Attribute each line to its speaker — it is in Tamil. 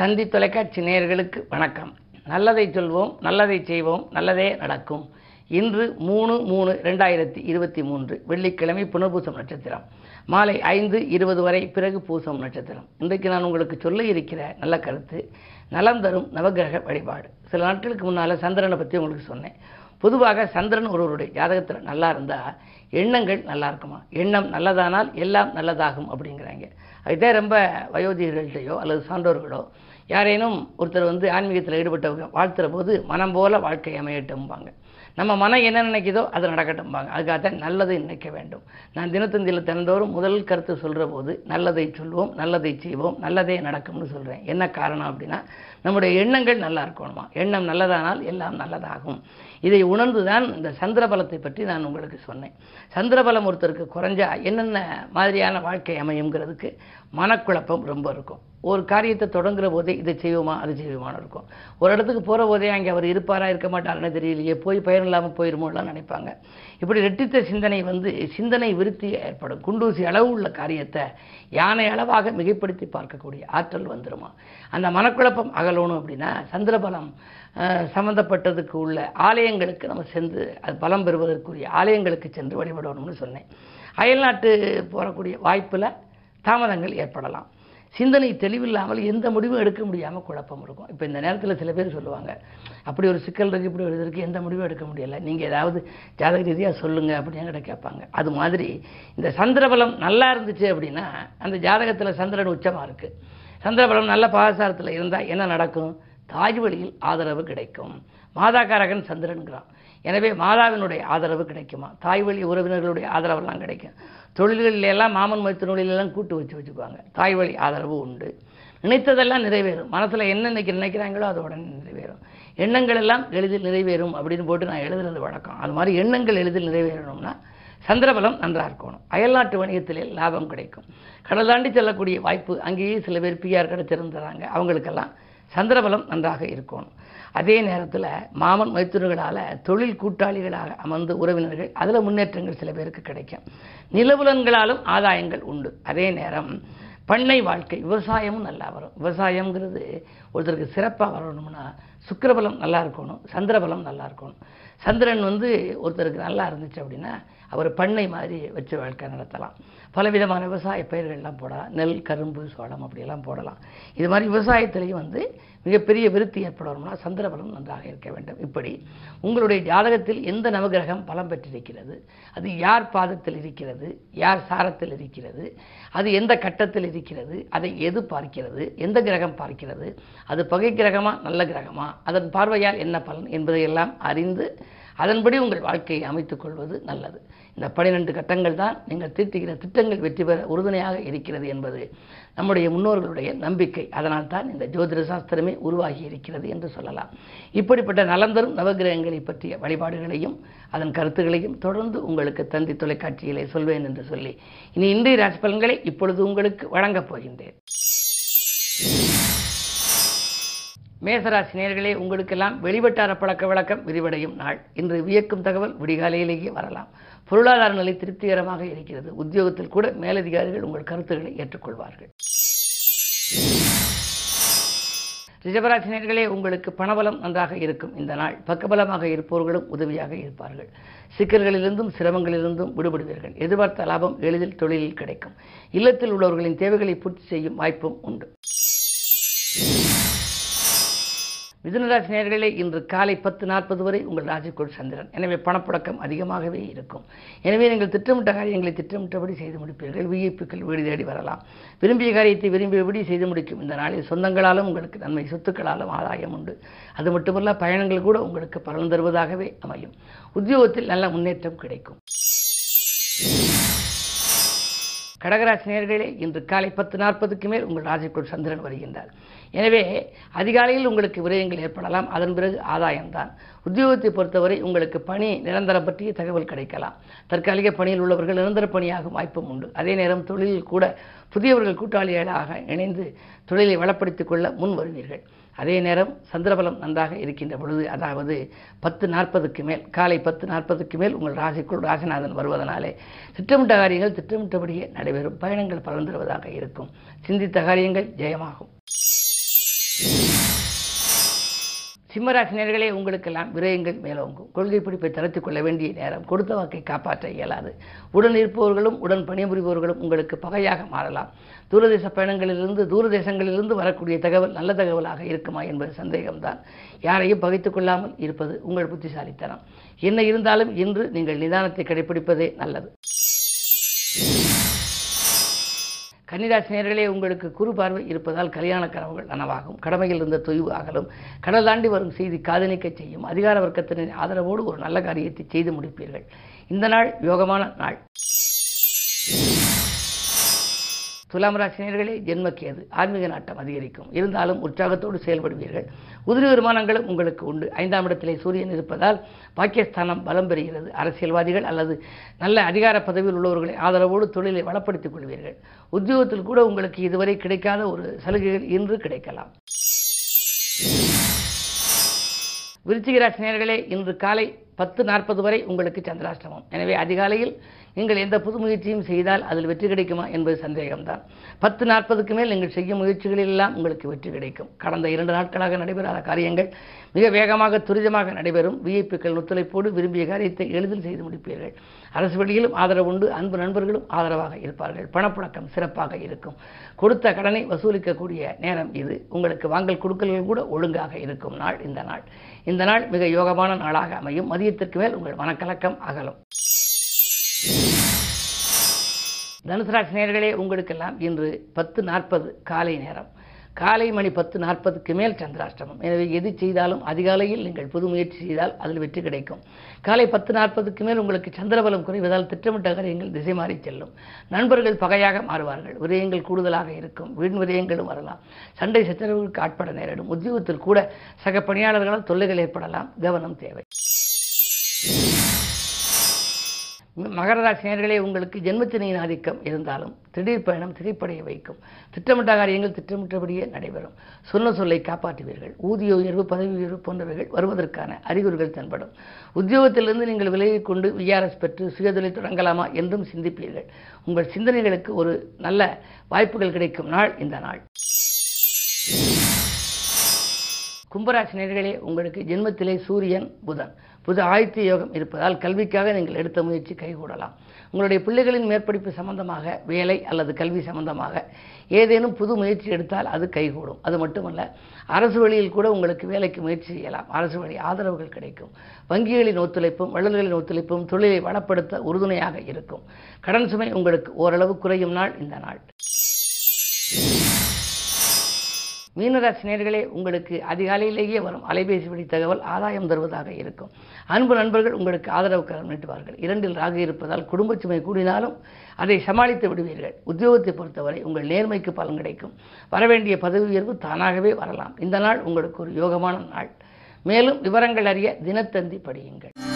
Speaker 1: தந்தி தொலைக்காட்சி நேயர்களுக்கு வணக்கம். நல்லதை சொல்வோம் நல்லதை செய்வோம் நல்லதே நடக்கும். இன்று மூணு மூணு ரெண்டாயிரத்தி இருபத்தி மூன்று வெள்ளிக்கிழமை புனர்பூசம் நட்சத்திரம். மாலை ஐந்து இருபது வரை பிறகு பூசம் நட்சத்திரம். இன்றைக்கு நான் உங்களுக்கு சொல்ல இருக்கிற நல்ல கருத்து நலம் தரும் நவகிரக வழிபாடு. சில நாட்களுக்கு முன்னால் சந்திரனை பற்றி உங்களுக்கு சொன்னேன். பொதுவாக சந்திரன் ஒருவருடைய ஜாதகத்தில் நல்லா இருந்தால் எண்ணங்கள் நல்லா இருக்குமா? எண்ணம் நல்லதானால் எல்லாம் நல்லதாகும் அப்படிங்கிறாங்க. அதுதான் ரொம்ப வயோதிகர்கள்ட்டையோ அல்லது சான்றோர்களோ யாரேனும் ஒருத்தர் வந்து ஆன்மீகத்தில் ஈடுபட்டவங்க வாழ்த்துற போது மனம் போல வாழ்க்கை அமையட்டும்பாங்க. நம்ம மனம் என்ன நினைக்குதோ அது நடக்கட்டும்பாங்க. அதுக்காகத்தான் நல்லதை நினைக்க வேண்டும். நான் தினத்தந்தியில் தினந்தோறும் முதல் கருத்து சொல்கிற போது நல்லதை சொல்வோம் நல்லதை செய்வோம் நல்லதே நடக்கும்னு சொல்கிறேன் என்ன காரணம் அப்படின்னா நம்முடைய எண்ணங்கள் நல்லா இருக்கணுமா? எண்ணம் நல்லதானால் எல்லாம் நல்லதாகும். இதை உணர்ந்து தான் இந்த சந்திரபலத்தை பற்றி நான் உங்களுக்கு சொன்னேன். சந்திரபலம் ஒருத்தருக்கு குறைஞ்சா என்னென்ன மாதிரியான வாழ்க்கை அமையுங்கிறதுக்கு மனக்குழப்பம் ரொம்ப இருக்கும். ஒரு காரியத்தை தொடங்குற போதே இதை செய்வோமா அது செய்வோமான்னு இருக்கும். ஒரு இடத்துக்கு போகிற போதே அங்கே அவர் இருப்பாரா இருக்க மாட்டாருன்னு தெரியலையே போய் பயன் இல்லாமல் போயிருமோலாம் நினைப்பாங்க. இப்படி ரெட்டித்த சிந்தனை வந்து சிந்தனை விருத்தி ஏற்படும். குண்டூசி அளவு உள்ள காரியத்தை யானை அளவாக மிகைப்படுத்தி பார்க்கக்கூடிய ஆற்றல் வந்துருமா. அந்த மனக்குழப்பம் அகலணும் அப்படின்னா சந்திரபலம் சம்மந்தப்பட்டதுக்கு உள்ள ஆலயங்களுக்கு நம்ம சென்று அது பலம் பெறுவதற்குரிய ஆலயங்களுக்கு சென்று வழிபடணும்னு சொன்னேன். அயல்நாட்டு போகக்கூடிய வாய்ப்பில் தாமதங்கள் ஏற்படலாம். சிந்தனை தெளிவில்லாமல் எந்த முடிவும் எடுக்க முடியாமல் குழப்பம் இருக்கும். இப்போ இந்த நேரத்தில் சில பேர் சொல்லுவாங்க அப்படி ஒரு சிக்கல் இருக்குது இப்படி ஒரு இது இருக்குது எந்த முடிவும் எடுக்க முடியலை. நீங்கள் ஏதாவது ஜாதக ரீதியாக சொல்லுங்கள் அப்படின்னு என்கிட்ட கேட்பாங்க. அது மாதிரி இந்த சந்திரபலம் நல்லா இருந்துச்சு அப்படின்னா அந்த ஜாதகத்தில் சந்திரன் உச்சமாக இருக்குது சந்திரபலம் நல்ல பாகசாரத்தில் இருந்தால் என்ன நடக்கும்? தாய் வழியில் ஆதரவு கிடைக்கும். மாதாக்காரகன் சந்திரன்கிறான். எனவே மாதாவினுடைய ஆதரவு கிடைக்குமா? தாய் வழி உறவினர்களுடைய ஆதரவெல்லாம் கிடைக்கும். தொழில்களில் எல்லாம் மாமன் மைத்தினொழிலெல்லாம் கூட்டு வச்சு வச்சுக்குவாங்க தாய் வழி ஆதரவு உண்டு. நினைத்ததெல்லாம் நிறைவேறும். மனசில் என்ன இன்னைக்கு நினைக்கிறாங்களோ அது உடனே நிறைவேறும். எண்ணங்கள் எல்லாம் எளிதில் நிறைவேறும் அப்படின்னு போட்டு நான் எழுதுறது வழக்கம். அது மாதிரி எண்ணங்கள் எளிதில் நிறைவேறணும்னா சந்திரபலம் நன்றாக இருக்கணும். அயல்நாட்டு வணிகத்திலே லாபம் கிடைக்கும். கடல் தாண்டி செல்லக்கூடிய வாய்ப்பு அங்கேயே சில பேர் பிஆர் கிடச்சிருந்துறாங்க அவங்களுக்கெல்லாம் சந்திரபலம் நன்றாக இருக்கணும் அதே நேரத்தில் மாமன் மைத்துனர்களால் தொழில் கூட்டாளிகளாக அமர்ந்து உறவினர்கள் அதில் முன்னேற்றங்கள் சில பேருக்கு கிடைக்கும். நிலவுலன்களாலும் ஆதாயங்கள் உண்டு. அதே நேரம் பண்ணை வாழ்க்கை விவசாயமும் நல்லா வரும். விவசாயங்கிறது ஒருத்தருக்கு சிறப்பாக வரணும்னா சுக்கிரபலம் நல்லா இருக்கணும் சந்திரபலம் நல்லா இருக்கணும். சந்திரன் வந்து ஒருத்தருக்கு நல்லா இருந்துச்சு அப்படின்னா அவர் பண்ணை மாதிரி வச்சு வாழ்க்கை நடத்தலாம். பலவிதமான விவசாய பயிர்கள்லாம் போடலாம். நெல் கரும்பு சோளம் அப்படியெல்லாம் போடலாம். இது மாதிரி விவசாயத்துலேயும் வந்து மிகப்பெரிய விருத்தி ஏற்படணும்னா சந்திரபலம் நன்றாக இருக்க வேண்டும். இப்படி உங்களுடைய ஜாதகத்தில் எந்த நவகிரகம் பலம் பெற்றிருக்கிறது? அது யார் பாதத்தில் இருக்கிறது? யார் சாரத்தில் இருக்கிறது? அது எந்த கட்டத்தில் இருக்கிறது? அதை எது பார்க்கிறது? எந்த கிரகம் பார்க்கிறது? அது பகை கிரகமா? நல்ல கிரகமா? அதன் பார்வையால் என்ன பலன்? என்பதையெல்லாம் அறிந்து அதன்படி உங்கள் வாழ்க்கையை அமைத்துக் கொள்வது நல்லது. இந்த பனிரெண்டு கட்டங்கள் தான் நீங்கள் தீட்டுகிற திட்டங்கள் வெற்றி பெற உறுதுணையாக இருக்கிறது என்பது நம்முடைய முன்னோர்களுடைய நம்பிக்கை. அதனால் தான் இந்த ஜோதிட சாஸ்திரமே உருவாகி இருக்கிறது என்று சொல்லலாம். இப்படிப்பட்ட நலந்தரும் நவகிரகங்களை பற்றிய வழிபாடுகளையும் அதன் கருத்துகளையும் தொடர்ந்து உங்களுக்கு தந்தி தொலைக்காட்சியிலே சொல்வேன் என்று சொல்லி இனி இன்றைய ராசி பலன்களை இப்பொழுது உங்களுக்கு வழங்கப் போகின்றேன். மேசராசி நேர்களே உங்களுக்கெல்லாம் வெளிவட்டார பழக்க வழக்கம் விரிவடையும் நாள். இன்று வியக்கும் தகவல் விடிகாலையிலேயே வரலாம். பொருளாதார நிலை திருப்திகரமாக இருக்கிறது. உத்தியோகத்தில் கூட மேலதிகாரிகள் உங்கள் கருத்துக்களை ஏற்றுக்கொள்வார்கள். ரிஷபராசினியர்களே உங்களுக்கு பணபலம் நன்றாக இருக்கும் இந்த நாள். பக்கபலமாக இருப்பவர்களும் உதவியாக இருப்பார்கள். சிக்கல்களிலிருந்தும் சிரமங்களிலிருந்தும் விடுபடுவீர்கள். எதிர்பார்த்த லாபம் எளிதில் தொழிலில் கிடைக்கும். இல்லத்தில் உள்ளவர்களின் தேவைகளை பூர்த்தி செய்யும் வாய்ப்பும் உண்டு. மிதுனராசி நேர்களே இன்று காலை பத்து நாற்பது வரை உங்கள் ராசிக்குள் சந்திரன். எனவே பணப்புழக்கம் அதிகமாகவே இருக்கும். எனவே நீங்கள் திட்டமிட்ட காரியங்களை திட்டமிட்டபடி செய்து முடிப்பீர்கள். விஐப்புக்கள் வீடு தேடி வரலாம். விரும்பிய காரியத்தை விரும்பியபடி செய்து முடிக்கும். இந்த நாளில் சொந்தங்களாலும் உங்களுக்கு நன்மை சொத்துக்களாலும் ஆதாயம் உண்டு. அது மட்டுமல்ல பயணங்கள் கூட உங்களுக்கு பலன் தருவதாகவே அமையும். உத்தியோகத்தில் நல்ல முன்னேற்றம் கிடைக்கும். கடகராசி நேர்களே இன்று காலை பத்து நாற்பதுக்கு மேல் உங்கள் ராசிக்குள் சந்திரன் வருகின்றார். எனவே அதிகாலையில் உங்களுக்கு விரயங்கள் ஏற்படலாம். அதன் பிறகு ஆதாயம்தான். உத்தியோகத்தை பொறுத்தவரை உங்களுக்கு பணி நிரந்தரம் பற்றிய தகவல் கிடைக்கலாம். தற்காலிக பணியில் உள்ளவர்கள் நிரந்தர பணியாகும் வாய்ப்பும் உண்டு. அதே நேரம் தொழிலில் கூட புதியவர்கள் கூட்டாளிகளாக இணைந்து தொழிலை வளப்படுத்திக் கொள்ள முன் வருவீர்கள். அதே நேரம் சந்திரபலம் நன்றாக இருக்கின்ற பொழுது அதாவது பத்து நாற்பதுக்கு மேல் காலை பத்து நாற்பதுக்கு மேல் உங்கள் ராசிக்குள் ராசிநாதன் வருவதனாலே திட்டமிட்ட காரியங்கள் திட்டமிட்டபடியே நடைபெறும். பயணங்கள் பலன் தருவதாக இருக்கும். சிந்தித்த காரியங்கள் ஜெயமாகும். சிம்மராசினியர்களே உங்களுக்கெல்லாம் விரயங்கள் மேலோங்கும். கொள்கை பிடிப்பை தளர்த்திக் கொள்ள வேண்டிய நேரம். கொடுத்த வாக்கை காப்பாற்ற இயலாது. உடன் இருப்பவர்களும் உடன் பணிபுரிபவர்களும் உங்களுக்கு பகையாக மாறலாம். தூரதேச பயணங்களிலிருந்து தூரதேசங்களிலிருந்து வரக்கூடிய தகவல் நல்ல தகவலாக இருக்குமா என்பது சந்தேகம்தான். யாரையும் பகைத்துக் கொள்ளாமல் இருப்பது உங்கள் புத்திசாலித்தனம். என்ன இருந்தாலும் இன்று நீங்கள் நிதானத்தை கடைபிடிப்பதே நல்லது. கன்னிராசினியர்களே உங்களுக்கு குறு பார்வை இருப்பதால் கல்யாண கனவுகள் நனவாகும். கடமையில் இருந்த தொய்வு அகலும். கடல் தாண்டி வரும் செய்தி காதலிக்க செய்யும். அதிகார வர்க்கத்தினரின் ஆதரவோடு ஒரு நல்ல காரியத்தை செய்து முடிப்பீர்கள். இந்த நாள் யோகமான நாள். துலாம் ராசினியர்களே ஜென்மக்கேது ஆன்மீக நாட்டம் அதிகரிக்கும். இருந்தாலும் உற்சாகத்தோடு செயல்படுவீர்கள். உதிரி வருமானங்களும் உங்களுக்கு உண்டு. ஐந்தாம் இடத்திலே சூரியன் இருப்பதால் பாகிஸ்தானம் பலம் பெறுகிறது. அரசியல்வாதிகள் அல்லது நல்ல அதிகார பதவியில் உள்ளவர்களை ஆதரவோடு தொழிலை வளப்படுத்திக் கொள்வீர்கள். உத்தியோகத்தில் கூட உங்களுக்கு இதுவரை கிடைக்காத ஒரு சலுகைகள் இன்று கிடைக்கலாம். விருச்சிகராசி நேர்களே இன்று காலை பத்து நாற்பது வரை உங்களுக்கு சந்திராஷ்டமம். எனவே அதிகாலையில் நீங்கள் எந்த புது முயற்சியும் செய்தால் அதில் வெற்றி கிடைக்குமா என்பது சந்தேகம்தான். பத்து நாற்பதுக்கு மேல் நீங்கள் செய்யும் முயற்சிகளிலெல்லாம் உங்களுக்கு வெற்றி கிடைக்கும். கடந்த இரண்டு நாட்களாக நடைபெறாத காரியங்கள் மிக வேகமாக துரிதமாக நடைபெறும். விஐபிக்கள் ஒத்துழைப்போடு விரும்பிய காரியத்தை எளிதில் செய்து முடிப்பீர்கள். அரசு வழியிலும் ஆதரவு உண்டு. அன்பு நண்பர்களும் ஆதரவாக இருப்பார்கள். பணப்புழக்கம் சிறப்பாக இருக்கும். கொடுத்த கடனை வசூலிக்கக்கூடிய நேரம் இது. உங்களுக்கு வாங்கல் கொடுக்கல்கள் கூட ஒழுங்காக இருக்கும். நாள் இந்த நாள். இந்த நாள் மிக யோகமான நாளாக அமையும். மதியத்திற்கு மேல் உங்கள் மனக்கலக்கம் அகலும். தனுசு ராசி நேயர்களே உங்களுக்கெல்லாம் இன்று பத்து நாற்பது காலை நேரம். காலை மணி பத்து நாற்பதுக்கு மேல் சந்திராஷ்டமம். எனவே எது செய்தாலும் அதிகாலையில் நீங்கள் புது முயற்சி செய்தால் அதில் வெற்றி கிடைக்கும். காலை பத்து நாற்பதுக்கு மேல் உங்களுக்கு சந்திரபலம் குறைவதால் திட்டமிட்ட காரியங்கள் திசை மாறி செல்லும். நண்பர்கள் பகையாக மாறுவார்கள். விரயங்கள் கூடுதலாக இருக்கும். வீண் விரயங்களும் வரலாம். சண்டை சச்சரவுகளுக்கு ஆட்பட நேரிடும். உத்தியோகத்தில் கூட சக பணியாளர்களால் தொல்லைகள் ஏற்படலாம். கவனம் தேவை. மகர ராசி உங்களுக்கு ஜென்மத்தினையின் ஆதிக்கம் இருந்தாலும் திடீர் பயணம் திரைப்படைய வைக்கும். திட்டமிட்ட காரியங்கள் திட்டமிட்டபடியே நடைபெறும். சொன்ன சொல்லை காப்பாற்றுவீர்கள். ஊதிய உயர்வு பதவி உயர்வு போன்றவைகள் வருவதற்கான அறிகுறிகள் தென்படும். உத்தியோகத்திலிருந்து நீங்கள் விலகிக் கொண்டு விஆர்எஸ் பெற்று சுயதொழில் தொடங்கலாமா என்றும் சிந்திப்பீர்கள். உங்கள் சிந்தனைகளுக்கு ஒரு நல்ல வாய்ப்புகள் கிடைக்கும் நாள் இந்த நாள். கும்பராசி நேர்களே உங்களுக்கு ஜென்மத்திலே சூரியன் புதன். புது ஆயுத்த யோகம் இருப்பதால் கல்விக்காக நீங்கள் எடுத்த முயற்சி கைகூடலாம். உங்களுடைய பிள்ளைகளின் மேற்படிப்பு சம்பந்தமாக வேலை அல்லது கல்வி சம்பந்தமாக ஏதேனும் புது முயற்சி எடுத்தால் அது கைகூடும். அது மட்டுமல்ல அரசு வழியில் கூட உங்களுக்கு வேலைக்கு முயற்சி செய்யலாம். அரசு வழி ஆதரவுகள் கிடைக்கும். வங்கிகளின் ஒத்துழைப்பும் வள்ளல்களின் ஒத்துழைப்பும் தொழிலை வளப்படுத்த உறுதுணையாக இருக்கும். கடன் சுமை உங்களுக்கு ஓரளவு குறையும் நாள் இந்த நாள். மீனராசி நேர்களே உங்களுக்கு அதிகாலையிலேயே வரும் அலைபேசி வழி தகவல் ஆதாயம் தருவதாக இருக்கும். அன்பு நண்பர்கள் உங்களுக்கு ஆதரவு கரம் நீட்டுவார்கள். இரண்டில் ராக இருப்பதால் குடும்ப சுமை கூடினாலும் அதை சமாளித்து விடுவீர்கள். உத்தியோகத்தை பொறுத்தவரை உங்கள் நேர்மைக்கு பலன் கிடைக்கும். வரவேண்டிய பதவி உயர்வு தானாகவே வரலாம். இந்த நாள் உங்களுக்கு ஒரு யோகமான நாள். மேலும் விவரங்கள் அறிய தினத்தந்தி படியுங்கள்.